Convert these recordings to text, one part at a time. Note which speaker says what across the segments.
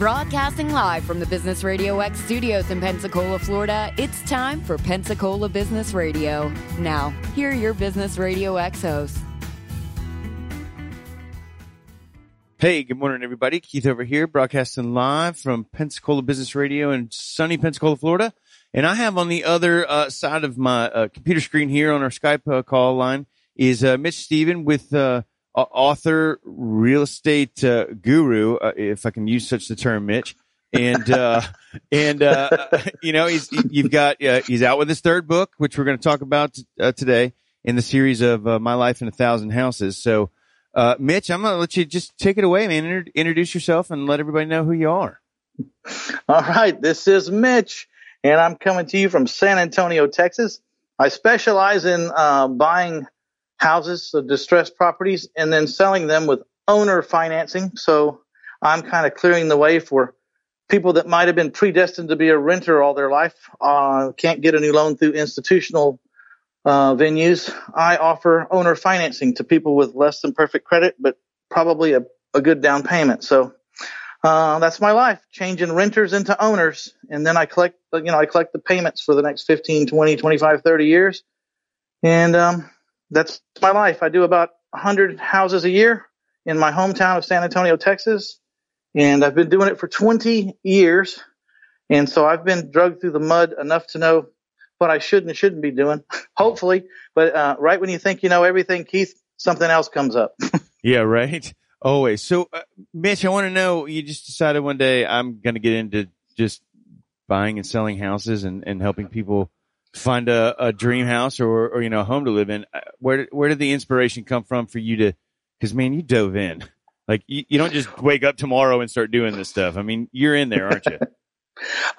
Speaker 1: Broadcasting live from the Business Radio X studios in Pensacola, Florida, it's time for Pensacola Business Radio. Now, here are your Business Radio X hosts.
Speaker 2: Hey, good morning, everybody. Keith over here, broadcasting live from Pensacola Business Radio in sunny Pensacola, Florida. And I have on the other uh, side of my uh, computer screen here on our Skype uh, call line is uh, Mitch Stephen with uh, author, real estate uh, guru, uh, if I can use such the term, Mitch. And uh, and uh, you know he's you've got uh, he's out with his third book, which we're going to talk about uh, today in the series of My Life in a Thousand Houses. So, Mitch, I'm going to let you just take it away, man. Inter- introduce yourself and let everybody know who you are.
Speaker 3: All right, this is Mitch, and I'm coming to you from San Antonio, Texas. I specialize in buying houses, so distressed properties, and then selling them with owner financing. So I'm kind of clearing the way for people that might have been predestined to be a renter all their life, uh, can't get a new loan through institutional uh, venues. I offer owner financing to people with less than perfect credit, but probably a, a good down payment. So uh, that's my life, changing renters into owners. And then I collect, you know, I collect the payments for the next 15, 20, 25, 30 years. And um, that's my life. I do about 100 houses a year in my hometown of San Antonio, Texas. And I've been doing it for 20 years. And so I've been drugged through the mud enough to know what I should and shouldn't be doing, hopefully. But uh, right when you think you know everything, Keith, something else comes up.
Speaker 2: yeah, right. Always. So, uh, Mitch, I want to know you just decided one day I'm going to get into just buying and selling houses and, and helping people find a, a dream house or, or, you know, a home to live in. Uh, where, where did the inspiration come from for you to, cause man, you dove in. Like you, you don't just wake up tomorrow and start doing this stuff. I mean, you're in there, aren't you?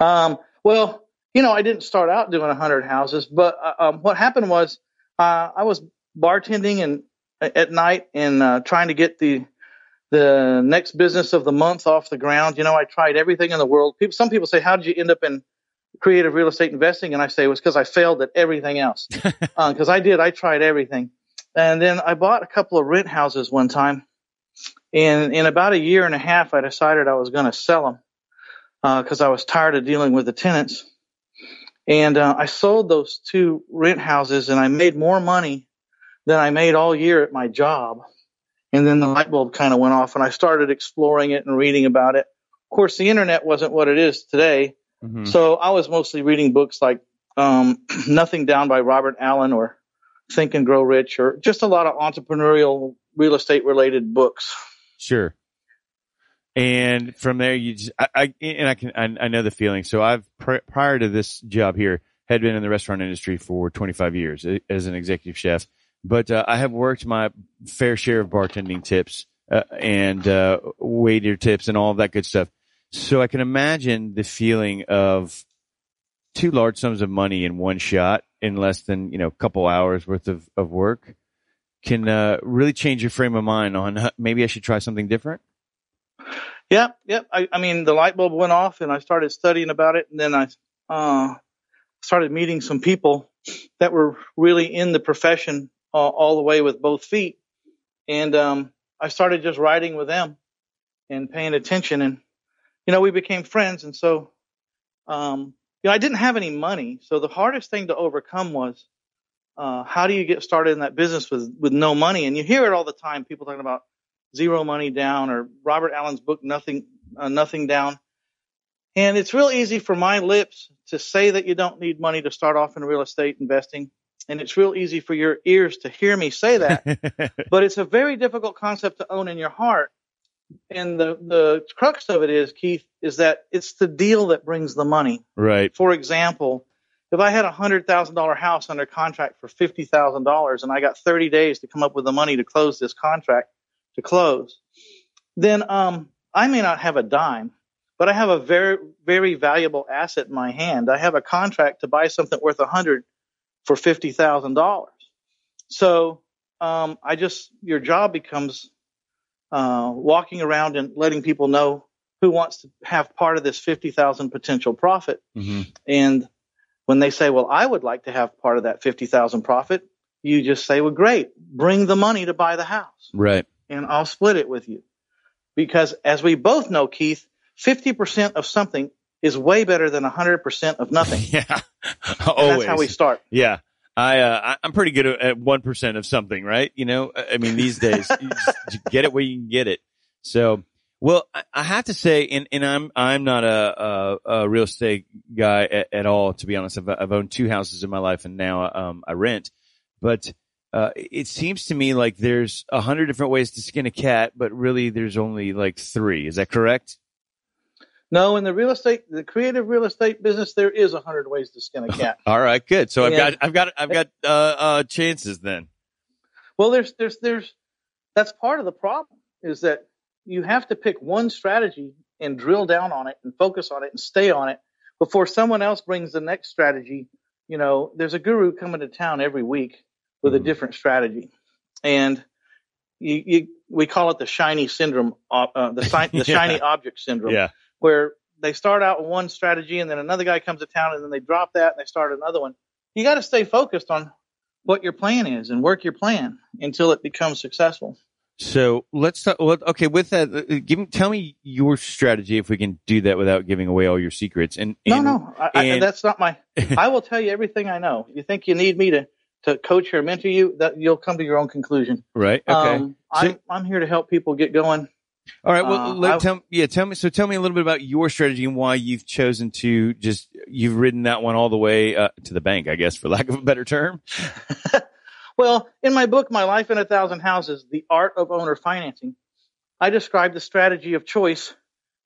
Speaker 3: um, well, you know, I didn't start out doing a hundred houses, but uh, um, what happened was uh, I was bartending and at night and uh, trying to get the the next business of the month off the ground. You know, I tried everything in the world. People, some people say, "How did you end up in creative real estate investing?" And I say it was because I failed at everything else. Because uh, I did, I tried everything, and then I bought a couple of rent houses one time and in about a year and a half, I decided I was going to sell them because uh, I was tired of dealing with the tenants. And uh, I sold those two rent houses, and I made more money than I made all year at my job. And then the light bulb kind of went off, and I started exploring it and reading about it. Of course, the internet wasn't what it is today, mm-hmm. so I was mostly reading books like um, Nothing Down by Robert Allen or Think and Grow Rich, or just a lot of entrepreneurial real estate related books.
Speaker 2: Sure. And from there, you just, I, I and I can, I, I, know the feeling. So I've, pr- prior to this job here, had been in the restaurant industry for 25 years as an executive chef, but uh, I have worked my fair share of bartending tips uh, and uh, waiter tips and all of that good stuff. So I can imagine the feeling of two large sums of money in one shot in less than you know a couple hours worth of, of work can uh, really change your frame of mind on maybe I should try something different?
Speaker 3: Yeah, yeah. I, I, mean, the light bulb went off, and I started studying about it, and then I uh, started meeting some people that were really in the profession uh, all the way with both feet, and um, I started just writing with them and paying attention, and you know, we became friends, and so. Um, you know, I didn't have any money, so the hardest thing to overcome was uh, how do you get started in that business with with no money? And you hear it all the time. People talking about zero money down or Robert Allen's book Nothing uh, Nothing Down. And it's real easy for my lips to say that you don't need money to start off in real estate investing. And it's real easy for your ears to hear me say that. but it's a very difficult concept to own in your heart. And the, the crux of it is, Keith, is that it's the deal that brings the money.
Speaker 2: Right.
Speaker 3: For example, if I had a hundred thousand dollar house under contract for fifty thousand dollars and I got thirty days to come up with the money to close this contract to close, then um, I may not have a dime, but I have a very very valuable asset in my hand. I have a contract to buy something worth a hundred for fifty thousand dollars. So um, I just your job becomes uh, walking around and letting people know who wants to have part of this fifty thousand potential profit, mm-hmm. and when they say, well, I would like to have part of that 50,000 profit, you just say, well, great, bring the money to buy the house.
Speaker 2: Right.
Speaker 3: And I'll split it with you. Because as we both know, Keith, 50% of something is way better than 100% of nothing.
Speaker 2: yeah. Always.
Speaker 3: That's how we start.
Speaker 2: Yeah. I, uh, I'm pretty good at 1% of something, right? You know, I mean, these days, you just get it where you can get it. So, well, I have to say, and, and I'm, I'm not a, a, a real estate guy at, at, all, to be honest. I've, I've owned two houses in my life and now, um, I rent, but, uh, it seems to me like there's a hundred different ways to skin a cat, but really there's only like three. Is that correct?
Speaker 3: No, in the real estate, the creative real estate business, there is a hundred ways to skin a cat.
Speaker 2: All right, good. So I've got, I've got, I've got uh, uh, chances then.
Speaker 3: Well, there's, there's, there's. That's part of the problem is that you have to pick one strategy and drill down on it and focus on it and stay on it before someone else brings the next strategy. You know, there's a guru coming to town every week with mm-hmm. a different strategy, and you, you, we call it the shiny syndrome, uh, uh the, the yeah. shiny object syndrome.
Speaker 2: Yeah
Speaker 3: where they start out with one strategy and then another guy comes to town and then they drop that and they start another one. You got to stay focused on what your plan is and work your plan until it becomes successful.
Speaker 2: So let's talk. Okay, with that, uh, give tell me your strategy if we can do that without giving away all your secrets. And,
Speaker 3: and no, no, I, and, I, that's not my. I will tell you everything I know. You think you need me to to coach or mentor you? That you'll come to your own conclusion.
Speaker 2: Right. Okay.
Speaker 3: Um, so, I'm I'm here to help people get going
Speaker 2: all right. Well, uh, let, tell yeah, tell me. So tell me a little bit about your strategy and why you've chosen to just you've ridden that one all the way uh, to the bank, I guess, for lack of a better term.
Speaker 3: well, in my book, My Life in a Thousand Houses: The Art of Owner Financing, I describe the strategy of choice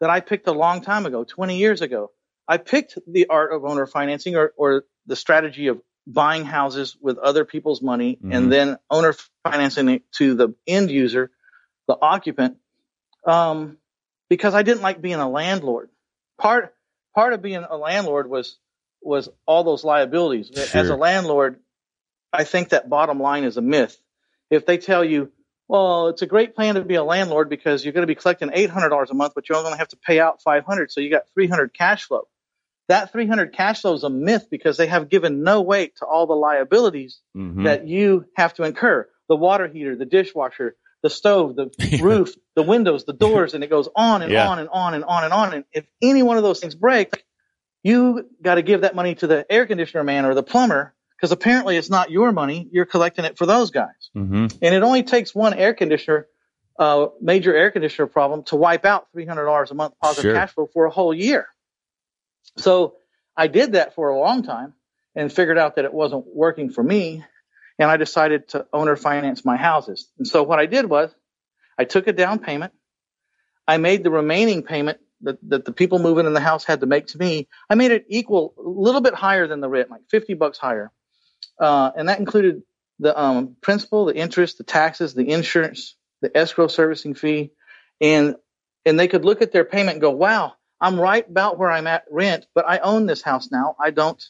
Speaker 3: that I picked a long time ago, 20 years ago. I picked the art of owner financing or, or the strategy of buying houses with other people's money mm-hmm. and then owner financing it to the end user, the occupant um, because I didn't like being a landlord. Part part of being a landlord was was all those liabilities. Sure. As a landlord, I think that bottom line is a myth. If they tell you, well, it's a great plan to be a landlord because you're going to be collecting $800 a month, but you're only going to have to pay out 500, so you got 300 cash flow. That 300 cash flow is a myth because they have given no weight to all the liabilities mm-hmm. that you have to incur. The water heater, the dishwasher, the stove, the roof, the windows, the doors, and it goes on and yeah. on and on and on and on. And if any one of those things break, you got to give that money to the air conditioner man or the plumber because apparently it's not your money. You're collecting it for those guys. Mm-hmm. And it only takes one air conditioner, uh, major air conditioner problem to wipe out $300 a month positive sure. cash flow for a whole year. So I did that for a long time and figured out that it wasn't working for me and I decided to owner finance my houses. And so what I did was I took a down payment. I made the remaining payment that, that the people moving in the house had to make to me. I made it equal, a little bit higher than the rent, like 50 bucks higher. Uh, and that included the um, principal, the interest, the taxes, the insurance, the escrow servicing fee. And, and they could look at their payment and go, wow, I'm right about where I'm at rent, but I own this house now. I don't,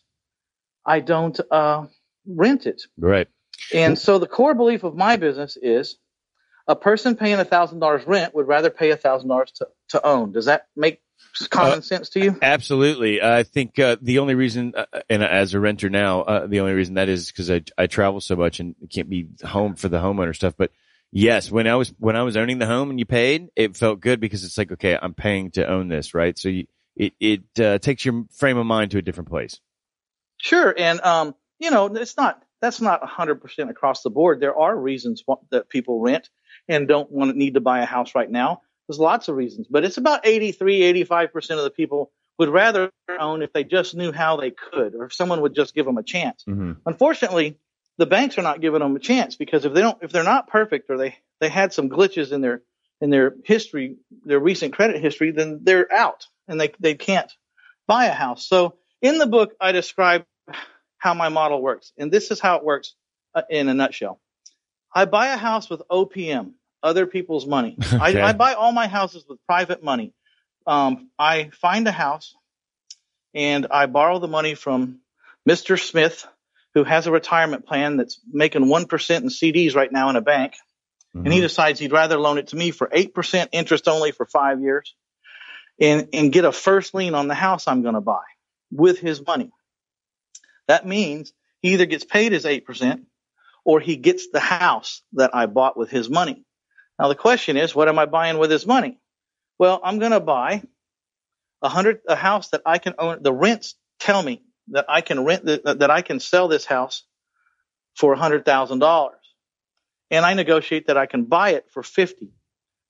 Speaker 3: I don't, uh, rent it.
Speaker 2: Right.
Speaker 3: And so the core belief of my business is a person paying $1,000 rent would rather pay $1,000 to, to own. Does that make common uh, sense to you?
Speaker 2: Absolutely. I think uh, the only reason, uh, and as a renter now, uh, the only reason that is because I, I travel so much and can't be home for the homeowner stuff. But yes, when I was when I was owning the home and you paid, it felt good because it's like okay, I'm paying to own this, right? So you, it it uh, takes your frame of mind to a different place.
Speaker 3: Sure, and um, you know, it's not that's not 100% across the board. There are reasons that people rent and don't want to need to buy a house right now. There's lots of reasons, but it's about 83, 85% of the people would rather own if they just knew how they could or if someone would just give them a chance. Mm-hmm. Unfortunately, the banks are not giving them a chance because if they don't, if they're not perfect or they, they had some glitches in their, in their history, their recent credit history, then they're out and they, they can't buy a house. So in the book, I describe how my model works. And this is how it works uh, in a nutshell. I buy a house with OPM, other people's money. Okay. I, I, buy all my houses with private money. Um, I find a house and I borrow the money from Mr. Smith, who has a retirement plan that's making 1% in CDs right now in a bank. Mm-hmm. And he mm-hmm. decides he'd rather loan it to me for 8% interest only for five years and, and get a first lien on the house I'm going to buy with his money. That means he either gets paid his 8% or he gets the house that I bought with his money. Now the question is, what am I buying with his money? Well, I'm going to buy a hundred a house that I can own. The rents tell me that I can rent that that I can sell this house for a hundred thousand dollars, and I negotiate that I can buy it for fifty.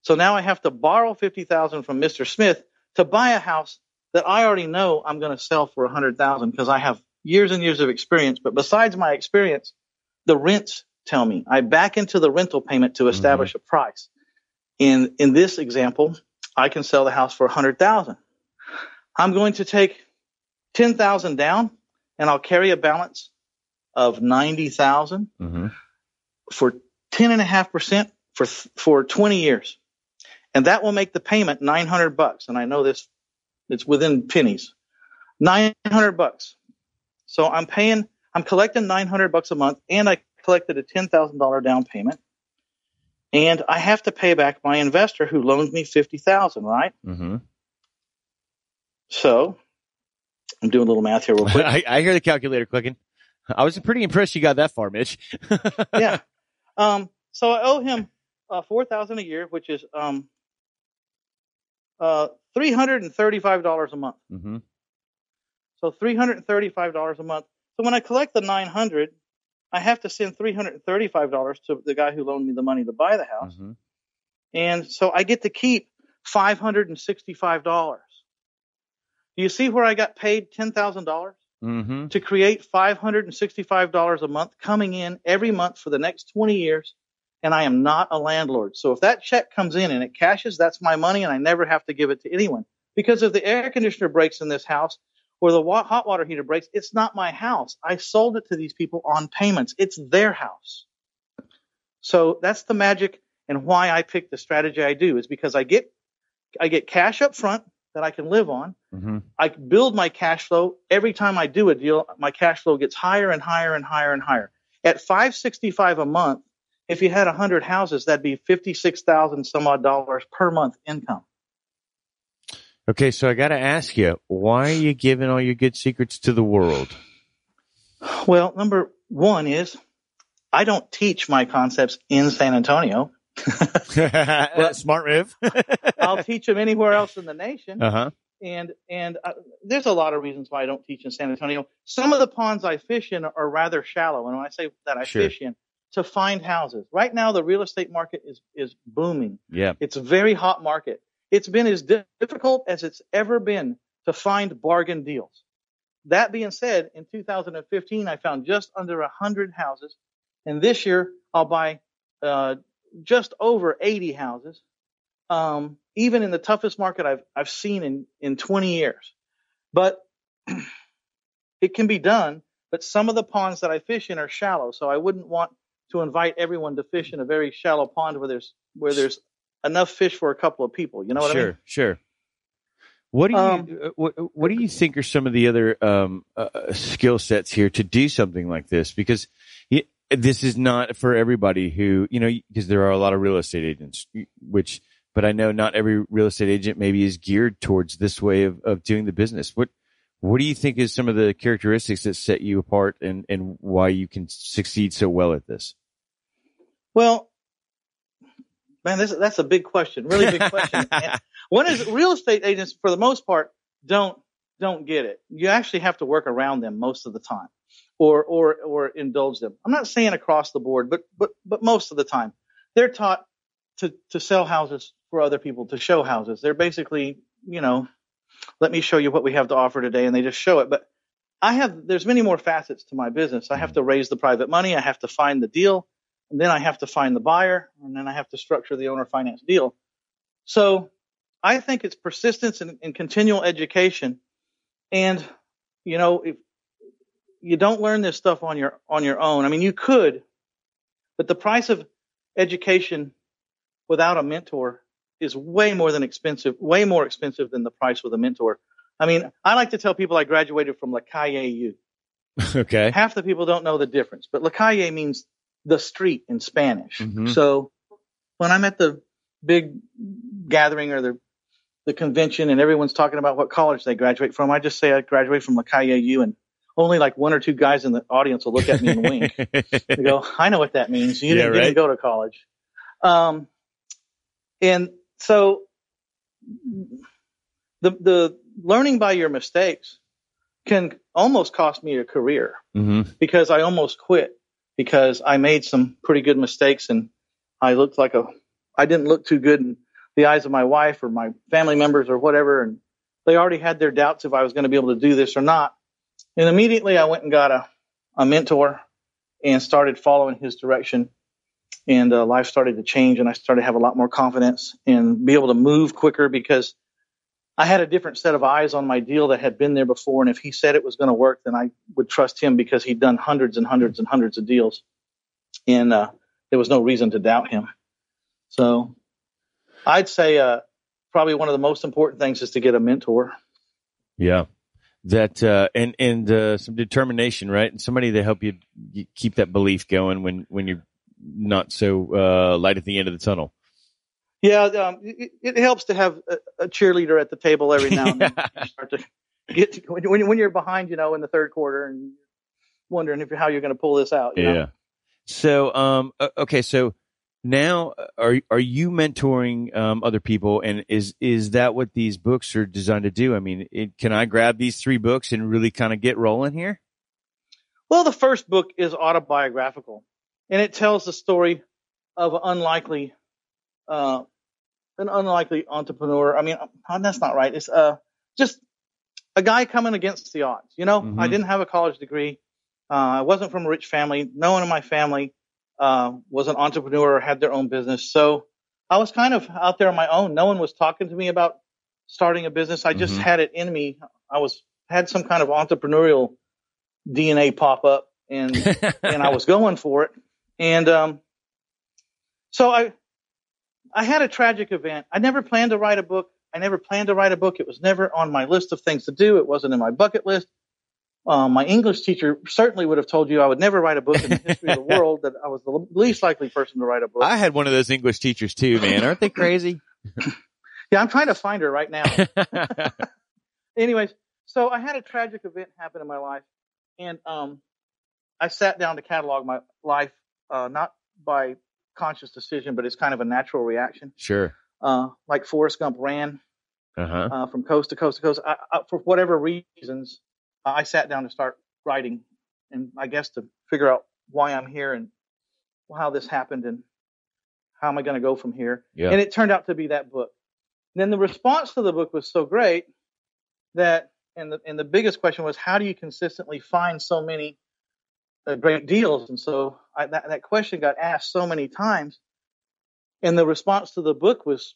Speaker 3: So now I have to borrow fifty thousand from Mr. Smith to buy a house that I already know I'm going to sell for a hundred thousand because I have years and years of experience. But besides my experience, the rents tell me I back into the rental payment to establish mm-hmm. a price. In in this example, I can sell the house for a hundred thousand. I'm going to take ten thousand down, and I'll carry a balance of ninety thousand mm mm-hmm. for ten and a half percent for for twenty years, and that will make the payment nine hundred bucks. And I know this it's within pennies. 900 bucks. So I'm paying, I'm collecting 900 bucks a month and I collected a $10,000 down payment. And I have to pay back my investor who loaned me 50,000, right? Mm-hmm. So I'm doing a little math here real quick.
Speaker 2: I, I, hear the calculator clicking. I was pretty impressed you got that far, Mitch.
Speaker 3: yeah. Um, so I owe him uh, 4000 a year, which is um, uh, $335 a month. Mm-hmm. So $335 a month. So when I collect the 900, I have to send $335 to the guy who loaned me the money to buy the house. Mm-hmm. And so I get to keep $565. Do you see where I got paid $10,000? Mm-hmm. To create $565 a month coming in every month for the next 20 years and I am not a landlord. So if that check comes in and it cashes, that's my money and I never have to give it to anyone. Because if the air conditioner breaks in this house or the hot water heater breaks, it's not my house. I sold it to these people on payments. It's their house. So that's the magic and why I pick the strategy I do is because I get I get cash up front that I can live on. Mm-hmm. I build my cash flow every time I do a deal. My cash flow gets higher and higher and higher and higher. At 565 a month, if you had 100 houses, that'd be 56,000 some odd dollars per month income.
Speaker 2: Okay, so I got to ask you, why are you giving all your good secrets to the world?
Speaker 3: Well, number one is I don't teach my concepts in San Antonio.
Speaker 2: Smart move.
Speaker 3: I'll teach them anywhere else in the nation. Uh-huh. And and uh, there's a lot of reasons why I don't teach in San Antonio. Some of the ponds I fish in are rather shallow, and when I say that I sure. fish in, to find houses. Right now, the real estate market is, is booming.
Speaker 2: Yeah.
Speaker 3: It's a very hot market. It's been as difficult as it's ever been to find bargain deals. That being said, in 2015, I found just under 100 houses. And this year, I'll buy uh, just over 80 houses, um, even in the toughest market I've, I've seen in, in 20 years. But it can be done. But some of the ponds that I fish in are shallow, so I wouldn't want to invite everyone to fish in a very shallow pond where there's where there's enough fish for a couple of people. You know what
Speaker 2: sure,
Speaker 3: I mean?
Speaker 2: Sure, sure. What do you um, uh, what, what, do you think are some of the other um, uh, skill sets here to do something like this? Because this is not for everybody who you know because there are a lot of real estate agents which but I know not every real estate agent maybe is geared towards this way of, of doing the business. What what do you think is some of the characteristics that set you apart and, and why you can succeed so well at this?
Speaker 3: Well, man, this, that's a big question, really big question. one is real estate agents, for the most part, don't don't get it. You actually have to work around them most of the time, or or or indulge them. I'm not saying across the board, but but but most of the time, they're taught to to sell houses for other people, to show houses. They're basically, you know, let me show you what we have to offer today. And they just show it. But I have, there's many more facets to my business. I have to raise the private money. I have to find the deal. And then I have to find the buyer. And then I have to structure the owner finance deal. So I think it's persistence and, and continual education. And, you know, if you don't learn this stuff on your, on your own, I mean, you could, but the price of education without a mentor is way more than expensive, way more expensive than the price with a mentor. I mean, I like to tell people I graduated from La Calle U.
Speaker 2: Okay.
Speaker 3: Half the people don't know the difference, but La Calle means the street in Spanish. Mm-hmm. So when I'm at the big gathering or the the convention and everyone's talking about what college they graduate from, I just say I graduate from La Calle U and only like one or two guys in the audience will look at me and wink. they go, I know what that means. You, yeah, didn't, right? didn't, go to college. Um, and so the the learning by your mistakes can almost cost me a career
Speaker 2: Mm-hmm.
Speaker 3: because I almost quit because I made some pretty good mistakes and I looked like a I didn't look too good in the eyes of my wife or my family members or whatever and they already had their doubts if I was going to be able to do this or not. And immediately I went and got a, a mentor and started following his direction and uh, life started to change and I started to have a lot more confidence and be able to move quicker because I had a different set of eyes on my deal that had been there before. And if he said it was going to work, then I would trust him because he'd done hundreds and hundreds and hundreds of deals. And uh, there was no reason to doubt him. So I'd say uh, probably one of the most important things is to get a mentor.
Speaker 2: Yeah. That uh, and and uh, some determination, right? And somebody to help you, you keep that belief going when when you're not so uh, light at the end of the tunnel.
Speaker 3: Yeah, um, it, it helps to have a, a cheerleader at the table every now and then. Start to get to, when, when you're behind, you know, in the third quarter and wondering if how you're going to pull this out. you know?
Speaker 2: Yeah. So, um, okay, so now uh, are are you mentoring um, other people, and is is that what these books are designed to do? I mean, it, can I grab these three books and really kind of get rolling here?
Speaker 3: Well, the first book is autobiographical, and it tells the story of an unlikely, uh, an unlikely entrepreneur. I mean, uh, that's not right. It's uh, just a guy coming against the odds. You know,
Speaker 2: Mhm.
Speaker 3: I didn't have a college degree. Uh, I wasn't from a rich family. No one in my family uh, was an entrepreneur or had their own business. So I was kind of out there on my own. No one was talking to me about starting a business. I just
Speaker 2: Mhm.
Speaker 3: had it in me. I was had some kind of entrepreneurial DNA pop up, and and I was going for it. And um, so I I had a tragic event. I never planned to write a book. I never planned to write a book. It was never on my list of things to do. It wasn't in my bucket list. Um, my English teacher certainly would have told you I would never write a book in the history of the world. That I was the least likely person to write a book.
Speaker 2: I had one of those English teachers too, man. Aren't they crazy?
Speaker 3: yeah, I'm trying to find her right now. anyways, so I had a tragic event happen in my life, and um, I sat down to catalog my life, uh, not by conscious decision, but it's kind of a natural reaction.
Speaker 2: sure.
Speaker 3: Uh, like Forrest Gump ran
Speaker 2: Uh huh.
Speaker 3: uh, from coast to coast to coast. I, I, for whatever reasons, I sat down to start writing, and I guess to figure out why I'm here and how this happened and how am I going to go from here.
Speaker 2: Yeah.
Speaker 3: And it turned out to be that book. And then the response to the book was so great that, and the and the biggest question was, how do you consistently find so many uh, great deals? And so I, that that question got asked so many times, and the response to the book was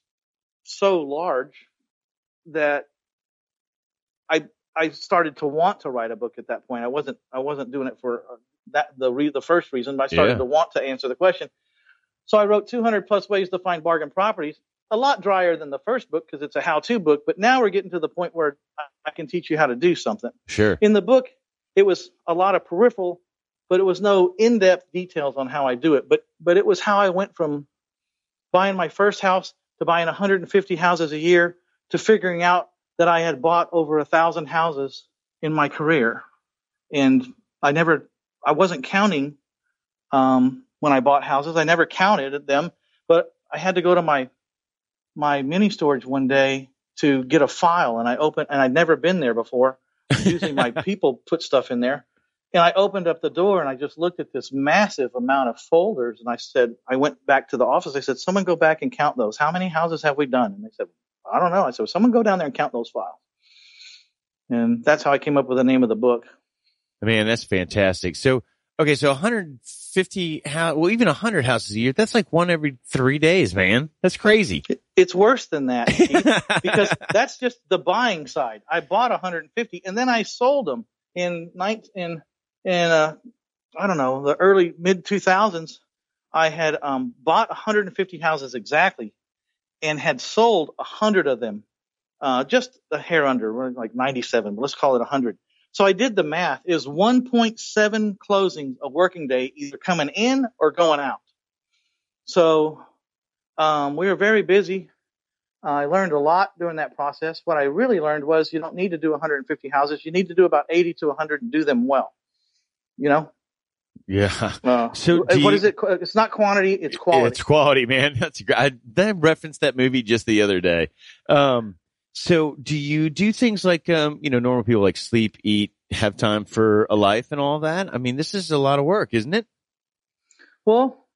Speaker 3: so large that I I started to want to write a book at that point. I wasn't I wasn't doing it for uh, that the re, the first reason, but I started
Speaker 2: Yeah.
Speaker 3: to want to answer the question. So I wrote 200 plus ways to find bargain properties. A lot drier than the first book because it's a how-to book, but now we're getting to the point where I, I can teach you how to do something.
Speaker 2: Sure.
Speaker 3: In the book, it was a lot of peripheral, but it was no in-depth details on how I do it. But but it was how I went from buying my first house to buying 150 houses a year to figuring out that I had bought over a thousand houses in my career, and I never, I wasn't counting um, when I bought houses. I never counted them, but I had to go to my my mini storage one day to get a file, and I opened, and I'd never been there before. Usually, my people put stuff in there, and I opened up the door and I just looked at this massive amount of folders, and I said, I went back to the office. I said, someone go back and count those. How many houses have we done? And they said, I don't know. I said, someone go down there and count those files. And that's how I came up with the name of the book.
Speaker 2: Man, that's fantastic. So, okay, so 150 house, well, even 100 houses a year, that's like one every three days, man. That's crazy.
Speaker 3: It's worse than that Keith, because that's just the buying side. I bought 150 and then I sold them in nine in in uh, I don't know the early mid 2000s. I had um, bought 150 houses exactly, and had sold 100 of them, uh, just a hair under, like 97. But let's call it 100. So I did the math. Is 1.7 closings a working day, either coming in or going out. So um, we were very busy. I learned a lot during that process. What I really learned was you don't need to do 150 houses. You need to do about 80 to 100 and do them well. You know,
Speaker 2: Yeah.
Speaker 3: uh,
Speaker 2: So
Speaker 3: what
Speaker 2: do
Speaker 3: is it? It's not quantity, it's quality.
Speaker 2: It's quality, man. That's great. I, I referenced that movie just the other day. Um, So do you do things like, um, you know, normal people like sleep, eat, have time for a life and all that? I mean, this is a lot of work, isn't it?
Speaker 3: Well,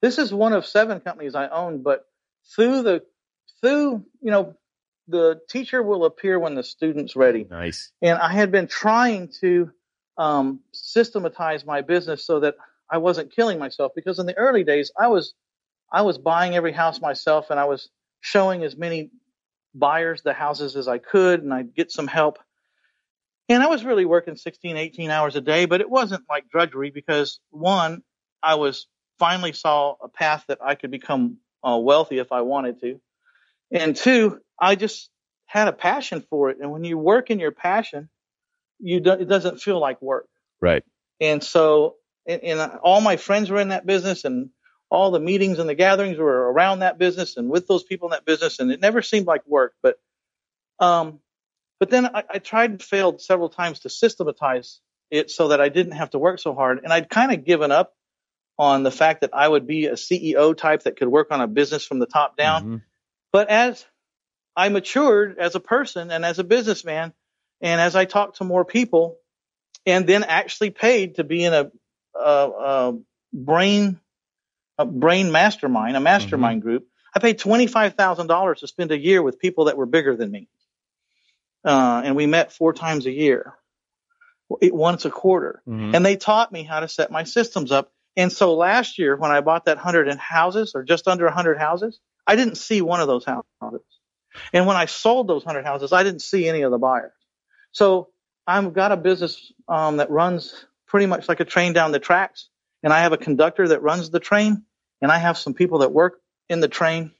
Speaker 3: this is one of seven companies I own, but through the, through, you know, the teacher will appear when the student's ready.
Speaker 2: Nice.
Speaker 3: And I had been trying to um, systematize my business so that I wasn't killing myself because in the early days I was I was buying every house myself and I was showing as many buyers the houses as I could and I'd get some help. And I was really working 16, 18 hours a day, but it wasn't like drudgery because one, I was finally saw a path that I could become uh, wealthy if I wanted to. And two, I just had a passion for it. And when you work in your passion, you do, it doesn't feel like work.
Speaker 2: Right.
Speaker 3: And so, and, and all my friends were in that business and all the meetings and the gatherings were around that business and with those people in that business. And it never seemed like work, but, um, but then I, I tried and failed several times to systematize it so that I didn't have to work so hard. And I'd kind of given up on the fact that I would be a CEO type that could work on a business from the top down.
Speaker 2: Mm-hmm.
Speaker 3: But as I matured as a person and as a businessman, and as I talked to more people, and then actually paid to be in a, a, a brain a brain mastermind, a mastermind mm-hmm. group, I paid twenty five thousand dollars to spend a year with people that were bigger than me, uh, and we met four times a year, once a quarter, mm-hmm. and they taught me how to set my systems up. And so last year, when I bought that hundred in houses, or just under hundred houses, I didn't see one of those houses. And when I sold those hundred houses, I didn't see any of the buyers. So I've got a business um, that runs pretty much like a train down the tracks, and I have a conductor that runs the train, and I have some people that work in the train,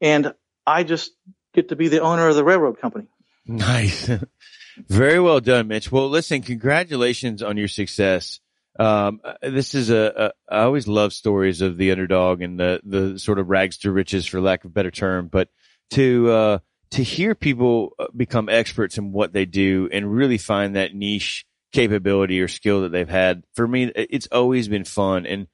Speaker 3: and I just get to be the owner of the railroad company.
Speaker 2: Nice. Very well done, Mitch. Well, listen, congratulations on your success. Um, this is a, a, I always love stories of the underdog and the, the sort of rags to riches, for lack of a better term, but to, uh, to hear people uh, become experts in what they do and really find that niche capability or skill that they've had, for me, it's always been fun. And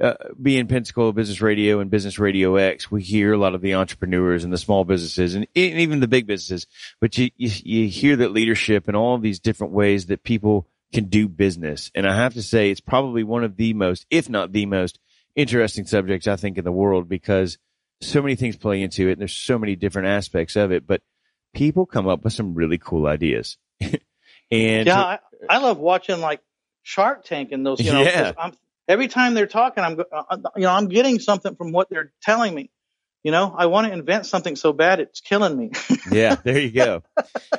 Speaker 2: uh, being Pensacola Business Radio and Business Radio X, we hear a lot of the entrepreneurs and the small businesses and, and even the big businesses, but you, you, you hear that leadership and all these different ways that people can do business. And I have to say, it's probably one of the most, if not the most interesting subjects I think in the world because so many things play into it and there's so many different aspects of it, but people come up with some really cool ideas. and
Speaker 3: yeah, I, I, love watching like Shark Tank and those, you know,
Speaker 2: yeah.
Speaker 3: I'm, every time they're talking, I'm, uh, you know, I'm getting something from what they're telling me. You know, I want to invent something so bad it's killing me.
Speaker 2: yeah, there you go.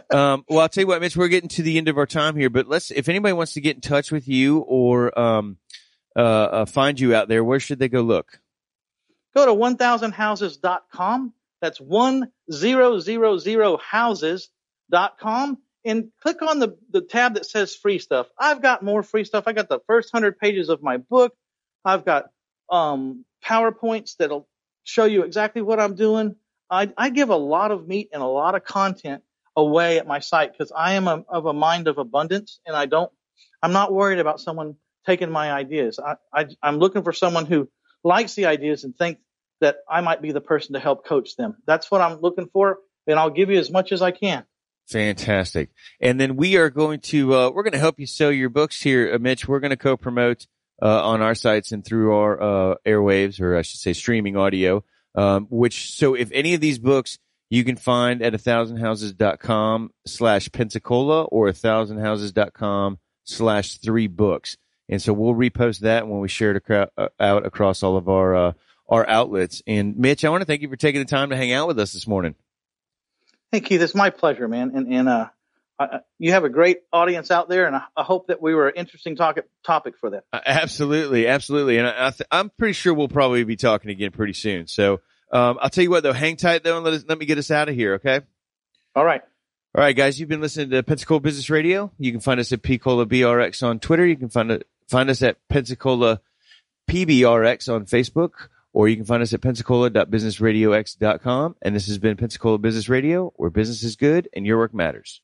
Speaker 2: Um, well, I'll tell you what, Mitch, we're getting to the end of our time here, but let's, if anybody wants to get in touch with you or, um, uh, uh, find you out there, where should they go look?
Speaker 3: Go to 1000houses.com. That's 1000houses.com and click on the, the tab that says free stuff. I've got more free stuff. I got the first hundred pages of my book. I've got, um, PowerPoints that'll show you exactly what I'm doing. I, I give a lot of meat and a lot of content away at my site because I am a, of a mind of abundance and I don't, I'm not worried about someone taking my ideas. I, I, I'm looking for someone who likes the ideas and thinks that I might be the person to help coach them. That's what I'm looking for, and I'll give you as much as I can.
Speaker 2: Fantastic. And then we are going to uh, we're going to help you sell your books here, uh, Mitch. We're going to co-promote uh, on our sites and through our uh, airwaves, or I should say, streaming audio. Um, which so if any of these books you can find at a thousand thousandhouses.com slash Pensacola or a thousand thousandhouses.com slash three books. And so we'll repost that when we share it uh, out across all of our uh, our outlets. And Mitch, I want to thank you for taking the time to hang out with us this morning.
Speaker 3: Hey Keith, it's my pleasure, man. And and uh, I, you have a great audience out there, and I, I hope that we were an interesting topic topic for them.
Speaker 2: Uh, absolutely, absolutely. And I, I am pretty sure we'll probably be talking again pretty soon. So um, I'll tell you what, though, hang tight though, and let us, let me get us out of here. Okay.
Speaker 3: All right.
Speaker 2: All right, guys, you've been listening to Pensacola Business Radio. You can find us at Pensacola BRX on Twitter. You can find it, find us at Pensacola PBRX on Facebook or you can find us at pensacola.businessradiox.com. And this has been Pensacola Business Radio, where business is good and your work matters.